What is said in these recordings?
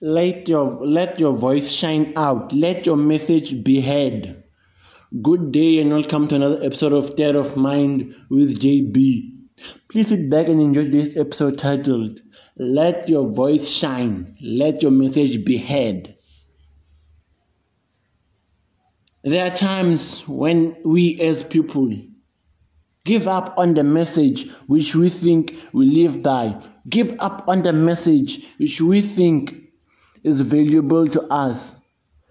Let your let your voice shine out. Let your message be heard. Good day and welcome to another episode of State of Mind with JB. Please sit back and enjoy this episode titled Let Your Voice Shine. Let Your Message Be Heard. There are times when we as people give up on the message which we think we live by, give up on the message which we think is valuable to us.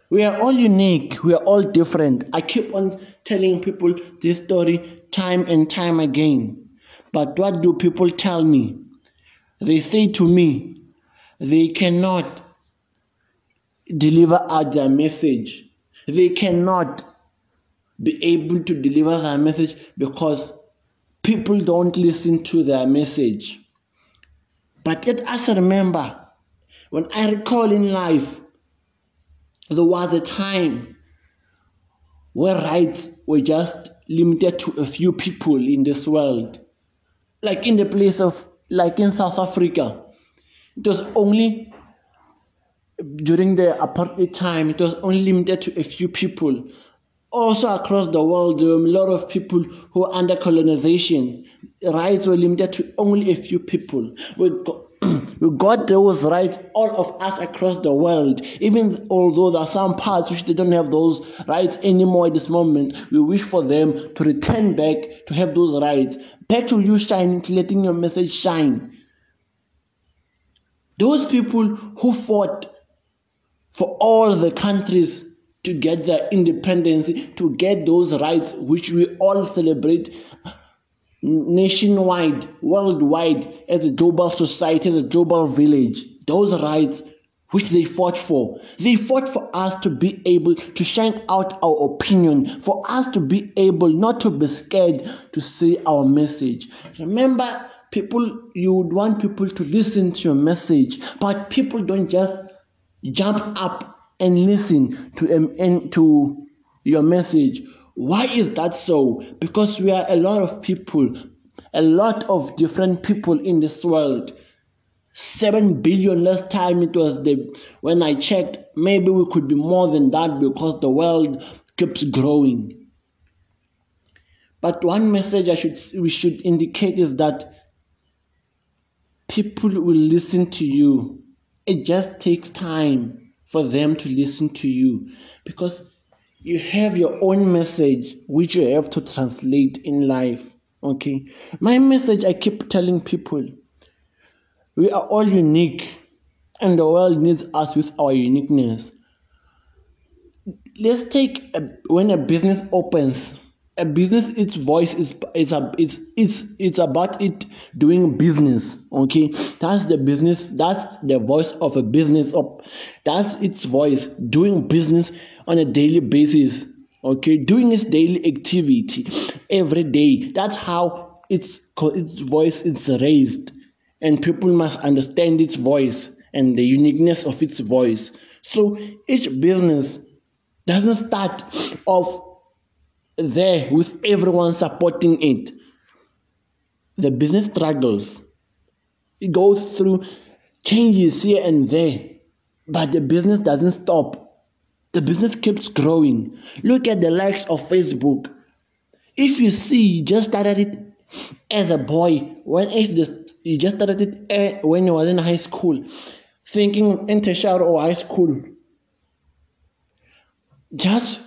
We are all unique, we are all different. I keep on telling people this story time and time again. But what do people tell me? They say to me, they cannot deliver out their message. They cannot be able to deliver their message because people don't listen to their message. But let us remember when I recall in life, there was a time where rights were just limited to a few people in this world. Like in the place of, like in South Africa, it was only during the apartheid time, it was only limited to a few people. Also across the world, there were a lot of people who were under colonization. Rights were limited to only a few people. Got those rights, all of us across the world. Even although there are some parts which they don't have those rights anymore at this moment, we wish for them to return back to have those rights. Back to you shining, letting your message shine. Those people who fought for all the countries to get their independence, to get those rights which we all celebrate nationwide, worldwide, as a global society, as a global village. Those rights which they fought for. They fought for us to be able to shine out our opinion, for us to be able not to be scared to say our message. Remember, people, you would want people to listen to your message, but people don't just jump up and listen to um, and to your message. Why is that so? Because we are a lot of people, a lot of different people in this world. Seven billion last time it was the when I checked, maybe we could be more than that because the world keeps growing. But one message I should we should indicate is that people will listen to you. It just takes time for them to listen to you because you have your own message which you have to translate in life. Okay, my message I keep telling people we are all unique and the world needs us with our uniqueness. Let's take a, when a business opens a business its voice is it's a it's it's it's about it doing business okay that's the business that's the voice of a business up that's its voice doing business on a daily basis okay doing its daily activity every day that's how its its voice is raised and people must understand its voice and the uniqueness of its voice so each business doesn't start off there with everyone supporting it. The business struggles. It goes through changes here and there, but the business doesn't stop. The business keeps growing. Look at the likes of Facebook. If you see, you just started it as a boy, when you just started it eh, when you was in high school, thinking in tertiary or high school, just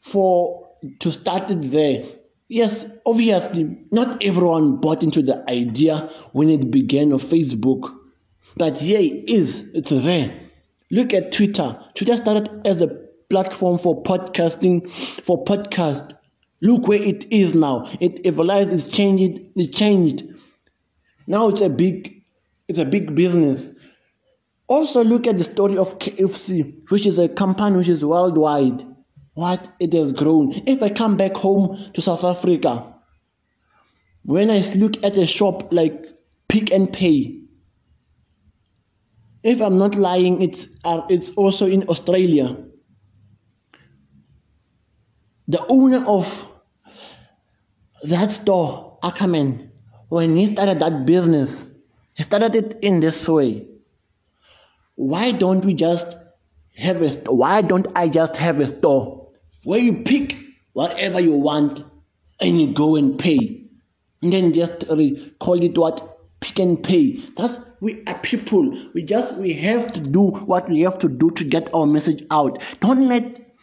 for to start it there. Yes, obviously, not everyone bought into the idea when it began of Facebook. But here it is, it's there. Look at Twitter. Twitter started as a platform for podcasting, for podcast. Look where it is now. It evolved, it's changed, it changed. Now it's a big, it's a big business. Also look at the story of KFC, which is a company which is worldwide what it has grown. If I come back home to South Africa, when I look at a shop like Pick n Pay, if I'm not lying, it's uh, it's also in Australia. The owner of that store, Ackerman, when he started that business, he started it in this way. why don't we just have a store? why don't I just have a store where you pick whatever you want and you go and pay and then just call it what pick and pay that's we are people we just we have to do what we have to do to get our message out don't let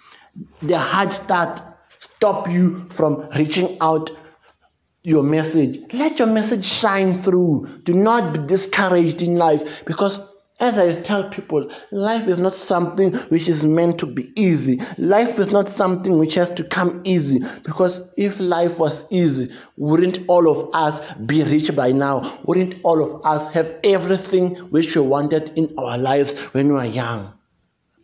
the hard start stop you from reaching out your message let your message shine through do not be discouraged in life because as I tell people, life is not something which is meant to be easy. Life is not something which has to come easy. Because if life was easy, wouldn't all of us be rich by now? Wouldn't all of us have everything which we wanted in our lives when we were young?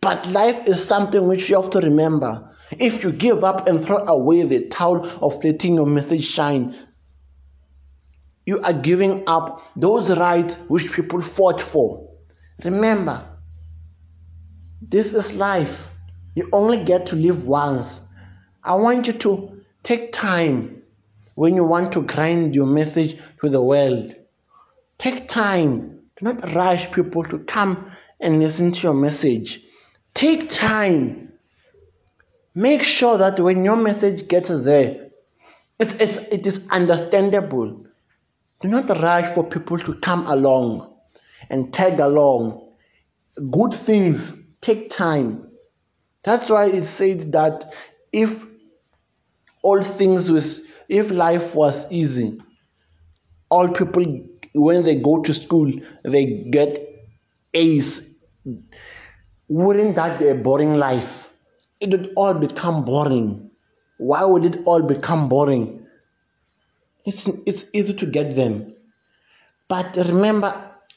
But life is something which you have to remember. If you give up and throw away the towel of letting your message shine, you are giving up those rights which people fought for. Remember, this is life. You only get to live once. I want you to take time when you want to grind your message to the world. Take time. Do not rush people to come and listen to your message. Take time. Make sure that when your message gets there, it's, it's, it is understandable. Do not rush for people to come along and tag along. Good things take time. That's why it said that if all things was, if life was easy, all people when they go to school they get A's. Wouldn't that be a boring life? It would all become boring. Why would it all become boring? It's it's easy to get them. But remember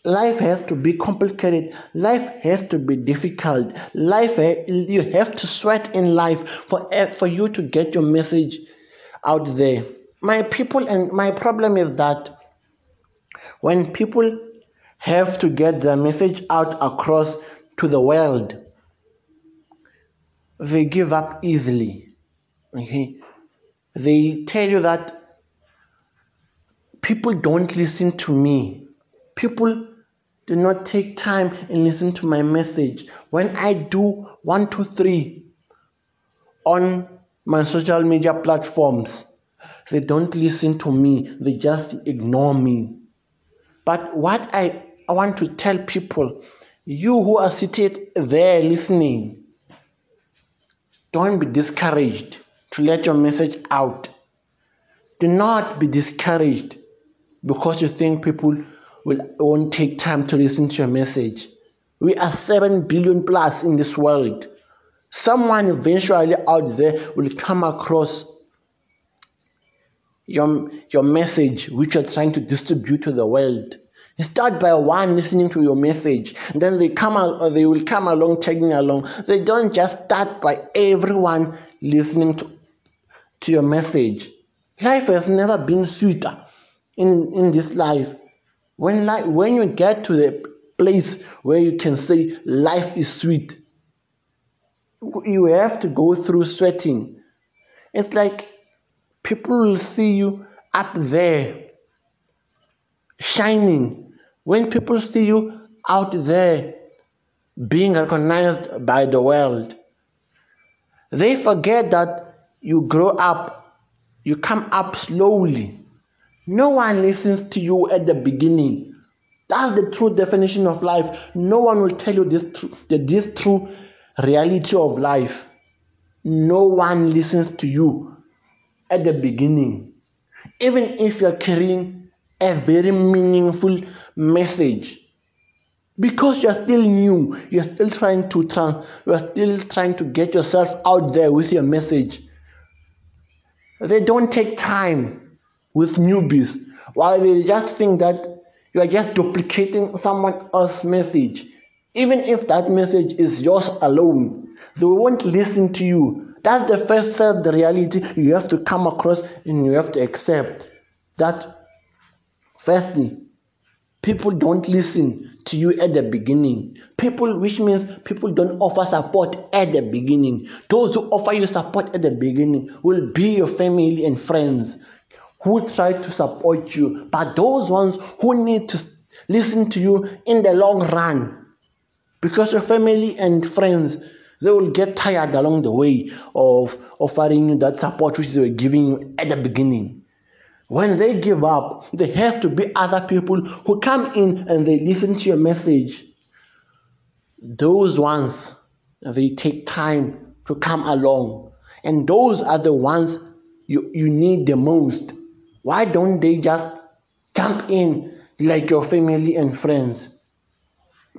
life has to be complicated life has to be difficult life you have to sweat in life for for you to get your message out there my people and my problem is that when people have to get their message out across to the world they give up easily okay they tell you that people don't listen to me people do not take time and listen to my message. When I do one, two, three on my social media platforms, they don't listen to me, they just ignore me. But what I, I want to tell people, you who are seated there listening, don't be discouraged to let your message out. Do not be discouraged because you think people will, won't take time to listen to your message. We are 7 billion plus in this world. Someone eventually out there will come across your, your message which you're trying to distribute to the world. Start by one listening to your message, then they come out, uh, they will come along, tagging along. They don't just start by everyone listening to, to your message. Life has never been sweeter in, in this life. When, life, when you get to the place where you can say life is sweet, you have to go through sweating. It's like people will see you up there shining. When people see you out there being recognized by the world, they forget that you grow up, you come up slowly. No one listens to you at the beginning. That's the true definition of life. No one will tell you this true, this true reality of life. No one listens to you at the beginning. Even if you're carrying a very meaningful message. Because you're still new, you're still trying to trans- you're still trying to get yourself out there with your message. They don't take time with newbies while they just think that you are just duplicating someone else's message. Even if that message is yours alone, they won't listen to you. That's the first the reality you have to come across and you have to accept that firstly, people don't listen to you at the beginning. People, which means people don't offer support at the beginning. Those who offer you support at the beginning will be your family and friends who try to support you, but those ones who need to listen to you in the long run, Because your family and friends, they will get tired along the way of offering you that support which they were giving you at the beginning. When they give up, there has to be other people who come in and they listen to your message. Those ones, they take time to come along. And those are the ones you, you need the most. Why don't they just jump in like your family and friends?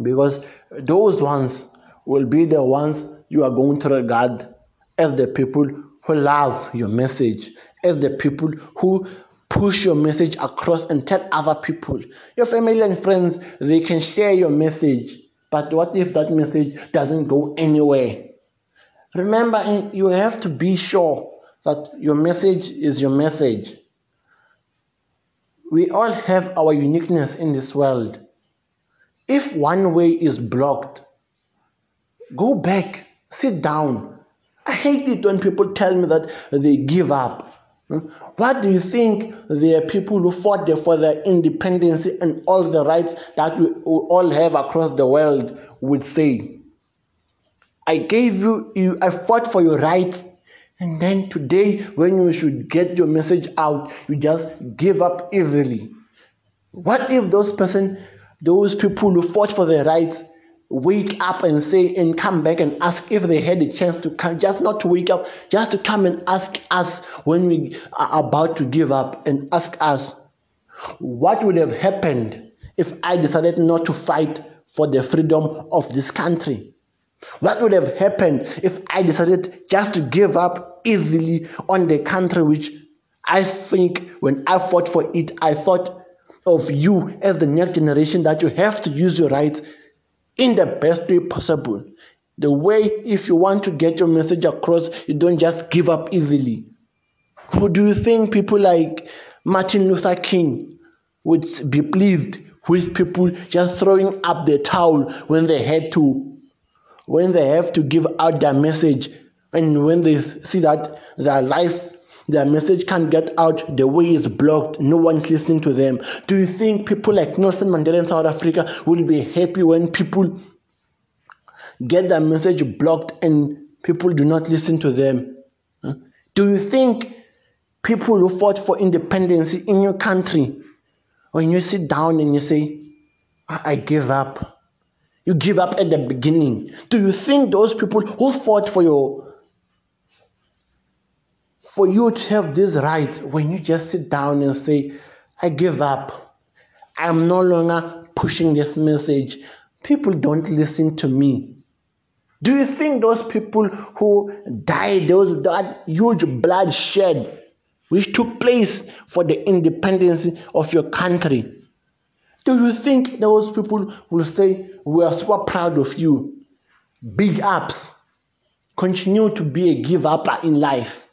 Because those ones will be the ones you are going to regard as the people who love your message, as the people who push your message across and tell other people. Your family and friends, they can share your message, but what if that message doesn't go anywhere? Remember, you have to be sure that your message is your message. We all have our uniqueness in this world. If one way is blocked, go back, sit down. I hate it when people tell me that they give up. What do you think the people who fought for their independence and all the rights that we all have across the world would say? I gave you, you I fought for your rights, and then today, when you should get your message out, you just give up easily. What if those person, those people who fought for their rights, wake up and say and come back and ask if they had a chance to come, just not to wake up, just to come and ask us when we are about to give up and ask us, what would have happened if I decided not to fight for the freedom of this country? What would have happened if I decided just to give up easily on the country which I think when I fought for it, I thought of you as the next generation that you have to use your rights in the best way possible. The way, if you want to get your message across, you don't just give up easily. Who do you think people like Martin Luther King would be pleased with people just throwing up the towel when they had to when they have to give out their message and when they see that their life their message can't get out. The way is blocked. No one's listening to them. Do you think people like nelson mandela in south africa will be happy when people get their message blocked and people do not listen to them? Do you think people who fought for independence in your country when you sit down and you say i give up you give up at the beginning. Do you think those people who fought for your for you to have this right when you just sit down and say, I give up. I'm no longer pushing this message. People don't listen to me. Do you think those people who died, those that huge bloodshed which took place for the independence of your country, do you think those people will say, We are super proud of you? Big ups. Continue to be a give upper in life.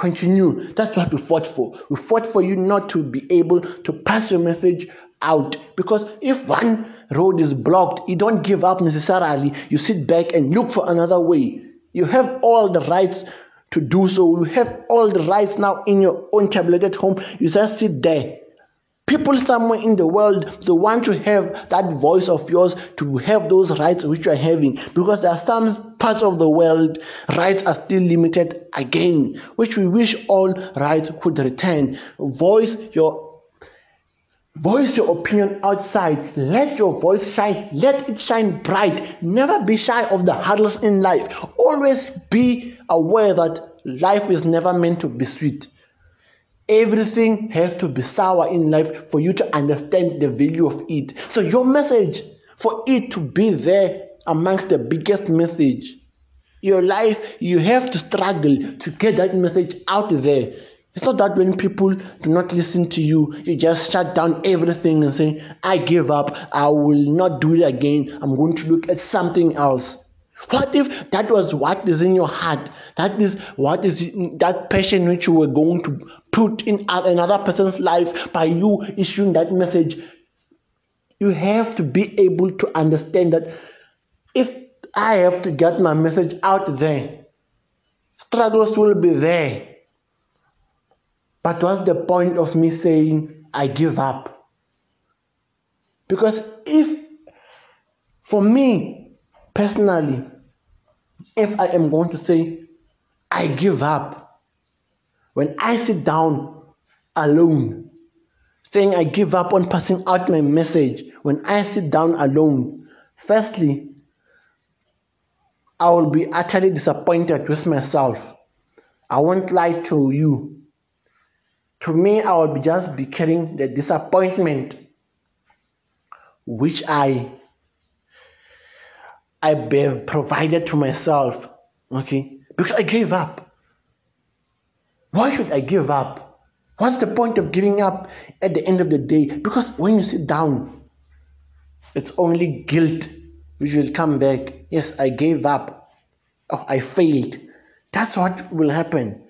Continue. That's what we fought for. We fought for you not to be able to pass your message out. Because if one road is blocked, you don't give up necessarily. You sit back and look for another way. You have all the rights to do so. You have all the rights now in your own tablet at home. You just sit there people somewhere in the world they want to have that voice of yours to have those rights which you are having because there are some parts of the world rights are still limited again which we wish all rights could return voice your Voice your opinion outside. Let your voice shine. Let it shine bright. Never be shy of the hurdles in life. Always be aware that life is never meant to be sweet. Everything has to be sour in life for you to understand the value of it. So, your message, for it to be there amongst the biggest message, your life, you have to struggle to get that message out there. It's not that when people do not listen to you, you just shut down everything and say, I give up, I will not do it again, I'm going to look at something else. What if that was what is in your heart? That is what is that passion which you were going to put in another person's life by you issuing that message. You have to be able to understand that if I have to get my message out there, struggles will be there. But what's the point of me saying I give up? Because if, for me, personally, if I am going to say, I give up, when I sit down alone, saying I give up on passing out my message, when I sit down alone, firstly, I will be utterly disappointed with myself. I won't lie to you. To me, I will be just be carrying the disappointment which I I have provided to myself. Okay? Because I gave up. Why should I give up? What's the point of giving up at the end of the day? Because when you sit down, it's only guilt which will come back. Yes, I gave up. Oh, I failed. That's what will happen.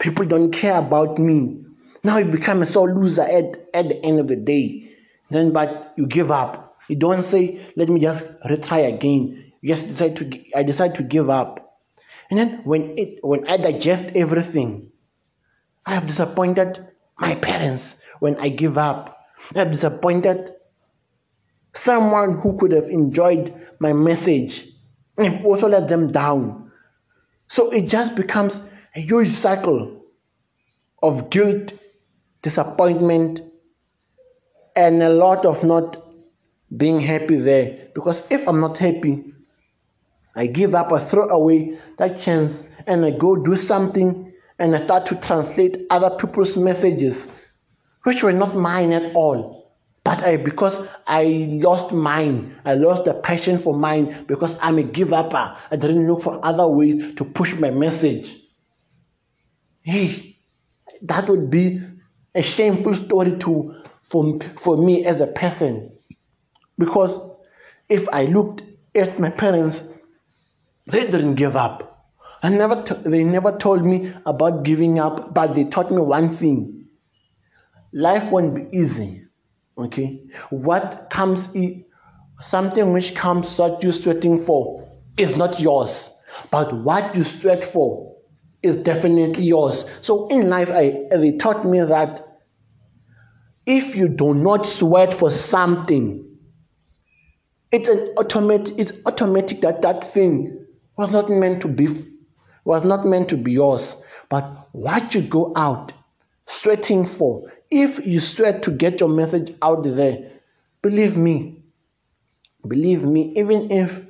People don't care about me. Now you become a sore loser at, at the end of the day. Then, but you give up. You don't say, let me just retry again. You just decide to, I decide to give up. And then when it, when I digest everything, I have disappointed my parents when I give up. I have disappointed someone who could have enjoyed my message and also let them down. So it just becomes a huge cycle of guilt, disappointment, and a lot of not being happy there. Because if I'm not happy, I give up, I throw away that chance, and I go do something and I start to translate other people's messages, which were not mine at all. But I, because I lost mine, I lost the passion for mine because I'm a give up. I didn't look for other ways to push my message. Hey, that would be a shameful story to for, for me as a person. Because if I looked at my parents, they didn't give up. I never t- they never told me about giving up, but they taught me one thing. Life won't be easy. Okay? What comes something which comes that you're sweating for is not yours. But what you sweat for is definitely yours. So in life I they taught me that if you do not sweat for something, it's an automatic it's automatic that that thing was not meant to be was not meant to be yours. But what you go out sweating for, if you sweat to get your message out there, believe me, believe me, even if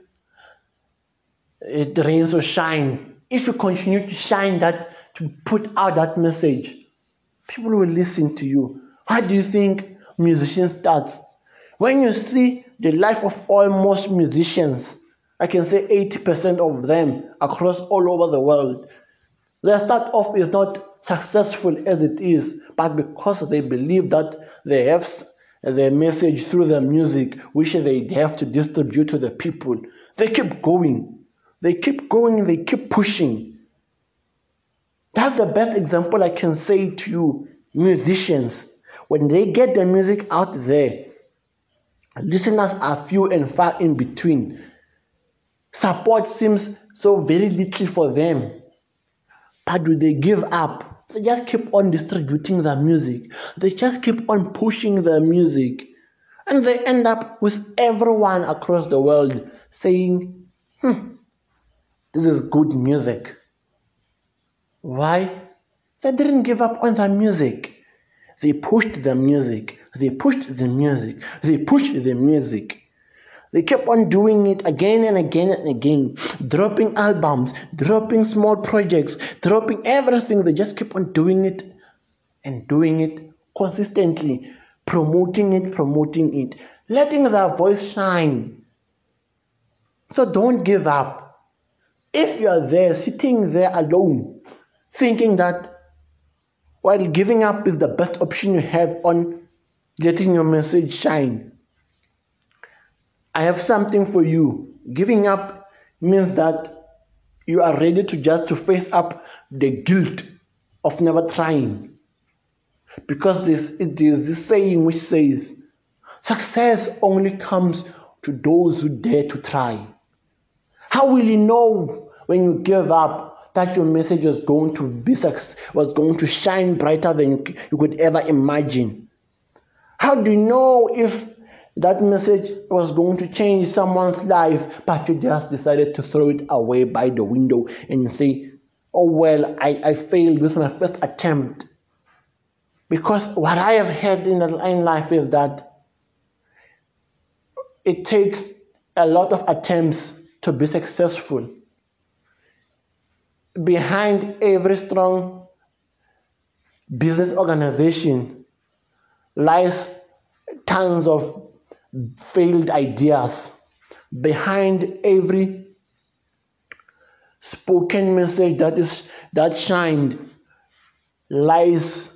it rains or shine, if you continue to shine that to put out that message, people will listen to you. How do you think musicians start? When you see the life of almost musicians, I can say 80% of them across all over the world, their start off is not successful as it is, but because they believe that they have their message through their music, which they have to distribute to the people, they keep going. They keep going, they keep pushing. That's the best example I can say to you, musicians when they get their music out there, listeners are few and far in between. Support seems so very little for them. But do they give up? They just keep on distributing their music. They just keep on pushing their music. And they end up with everyone across the world saying, hmm, this is good music. Why? They didn't give up on their music. They pushed the music. They pushed the music. They pushed the music. They kept on doing it again and again and again, dropping albums, dropping small projects, dropping everything. They just kept on doing it and doing it consistently, promoting it, promoting it, letting their voice shine. So don't give up. If you are there, sitting there alone, thinking that while giving up is the best option you have on letting your message shine. I have something for you. Giving up means that you are ready to just to face up the guilt of never trying. Because this it is this saying which says success only comes to those who dare to try. How will you know when you give up that your message was going to be success was going to shine brighter than you, you could ever imagine. How do you know if that message was going to change someone's life, but you just decided to throw it away by the window and say, Oh, well, I, I failed with my first attempt. Because what I have heard in, in life is that it takes a lot of attempts to be successful. Behind every strong business organization lies tons of failed ideas. Behind every spoken message that is that shined lies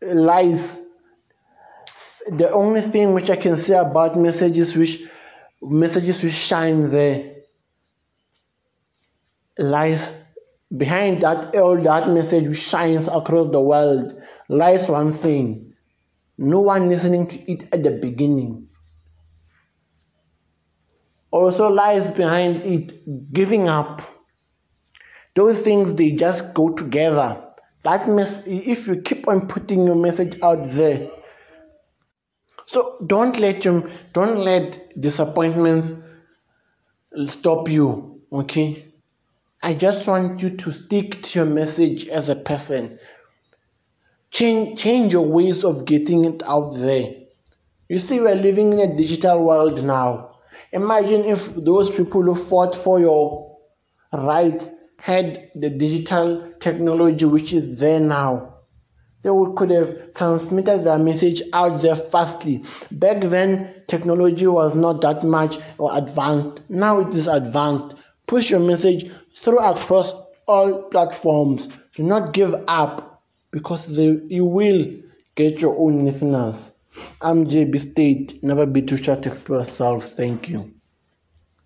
lies the only thing which I can say about messages which messages which shine there lies behind that all that message which shines across the world lies one thing no one listening to it at the beginning also lies behind it giving up those things they just go together that mess if you keep on putting your message out there so don't let you don't let disappointments stop you. Okay. I just want you to stick to your message as a person. Change change your ways of getting it out there. You see, we're living in a digital world now. Imagine if those people who fought for your rights had the digital technology which is there now they could have transmitted their message out there fastly. Back then, technology was not that much or advanced. Now it is advanced. Push your message through across all platforms. Do not give up because they, you will get your own listeners. I'm JB State. Never be too shy to express yourself. Thank you.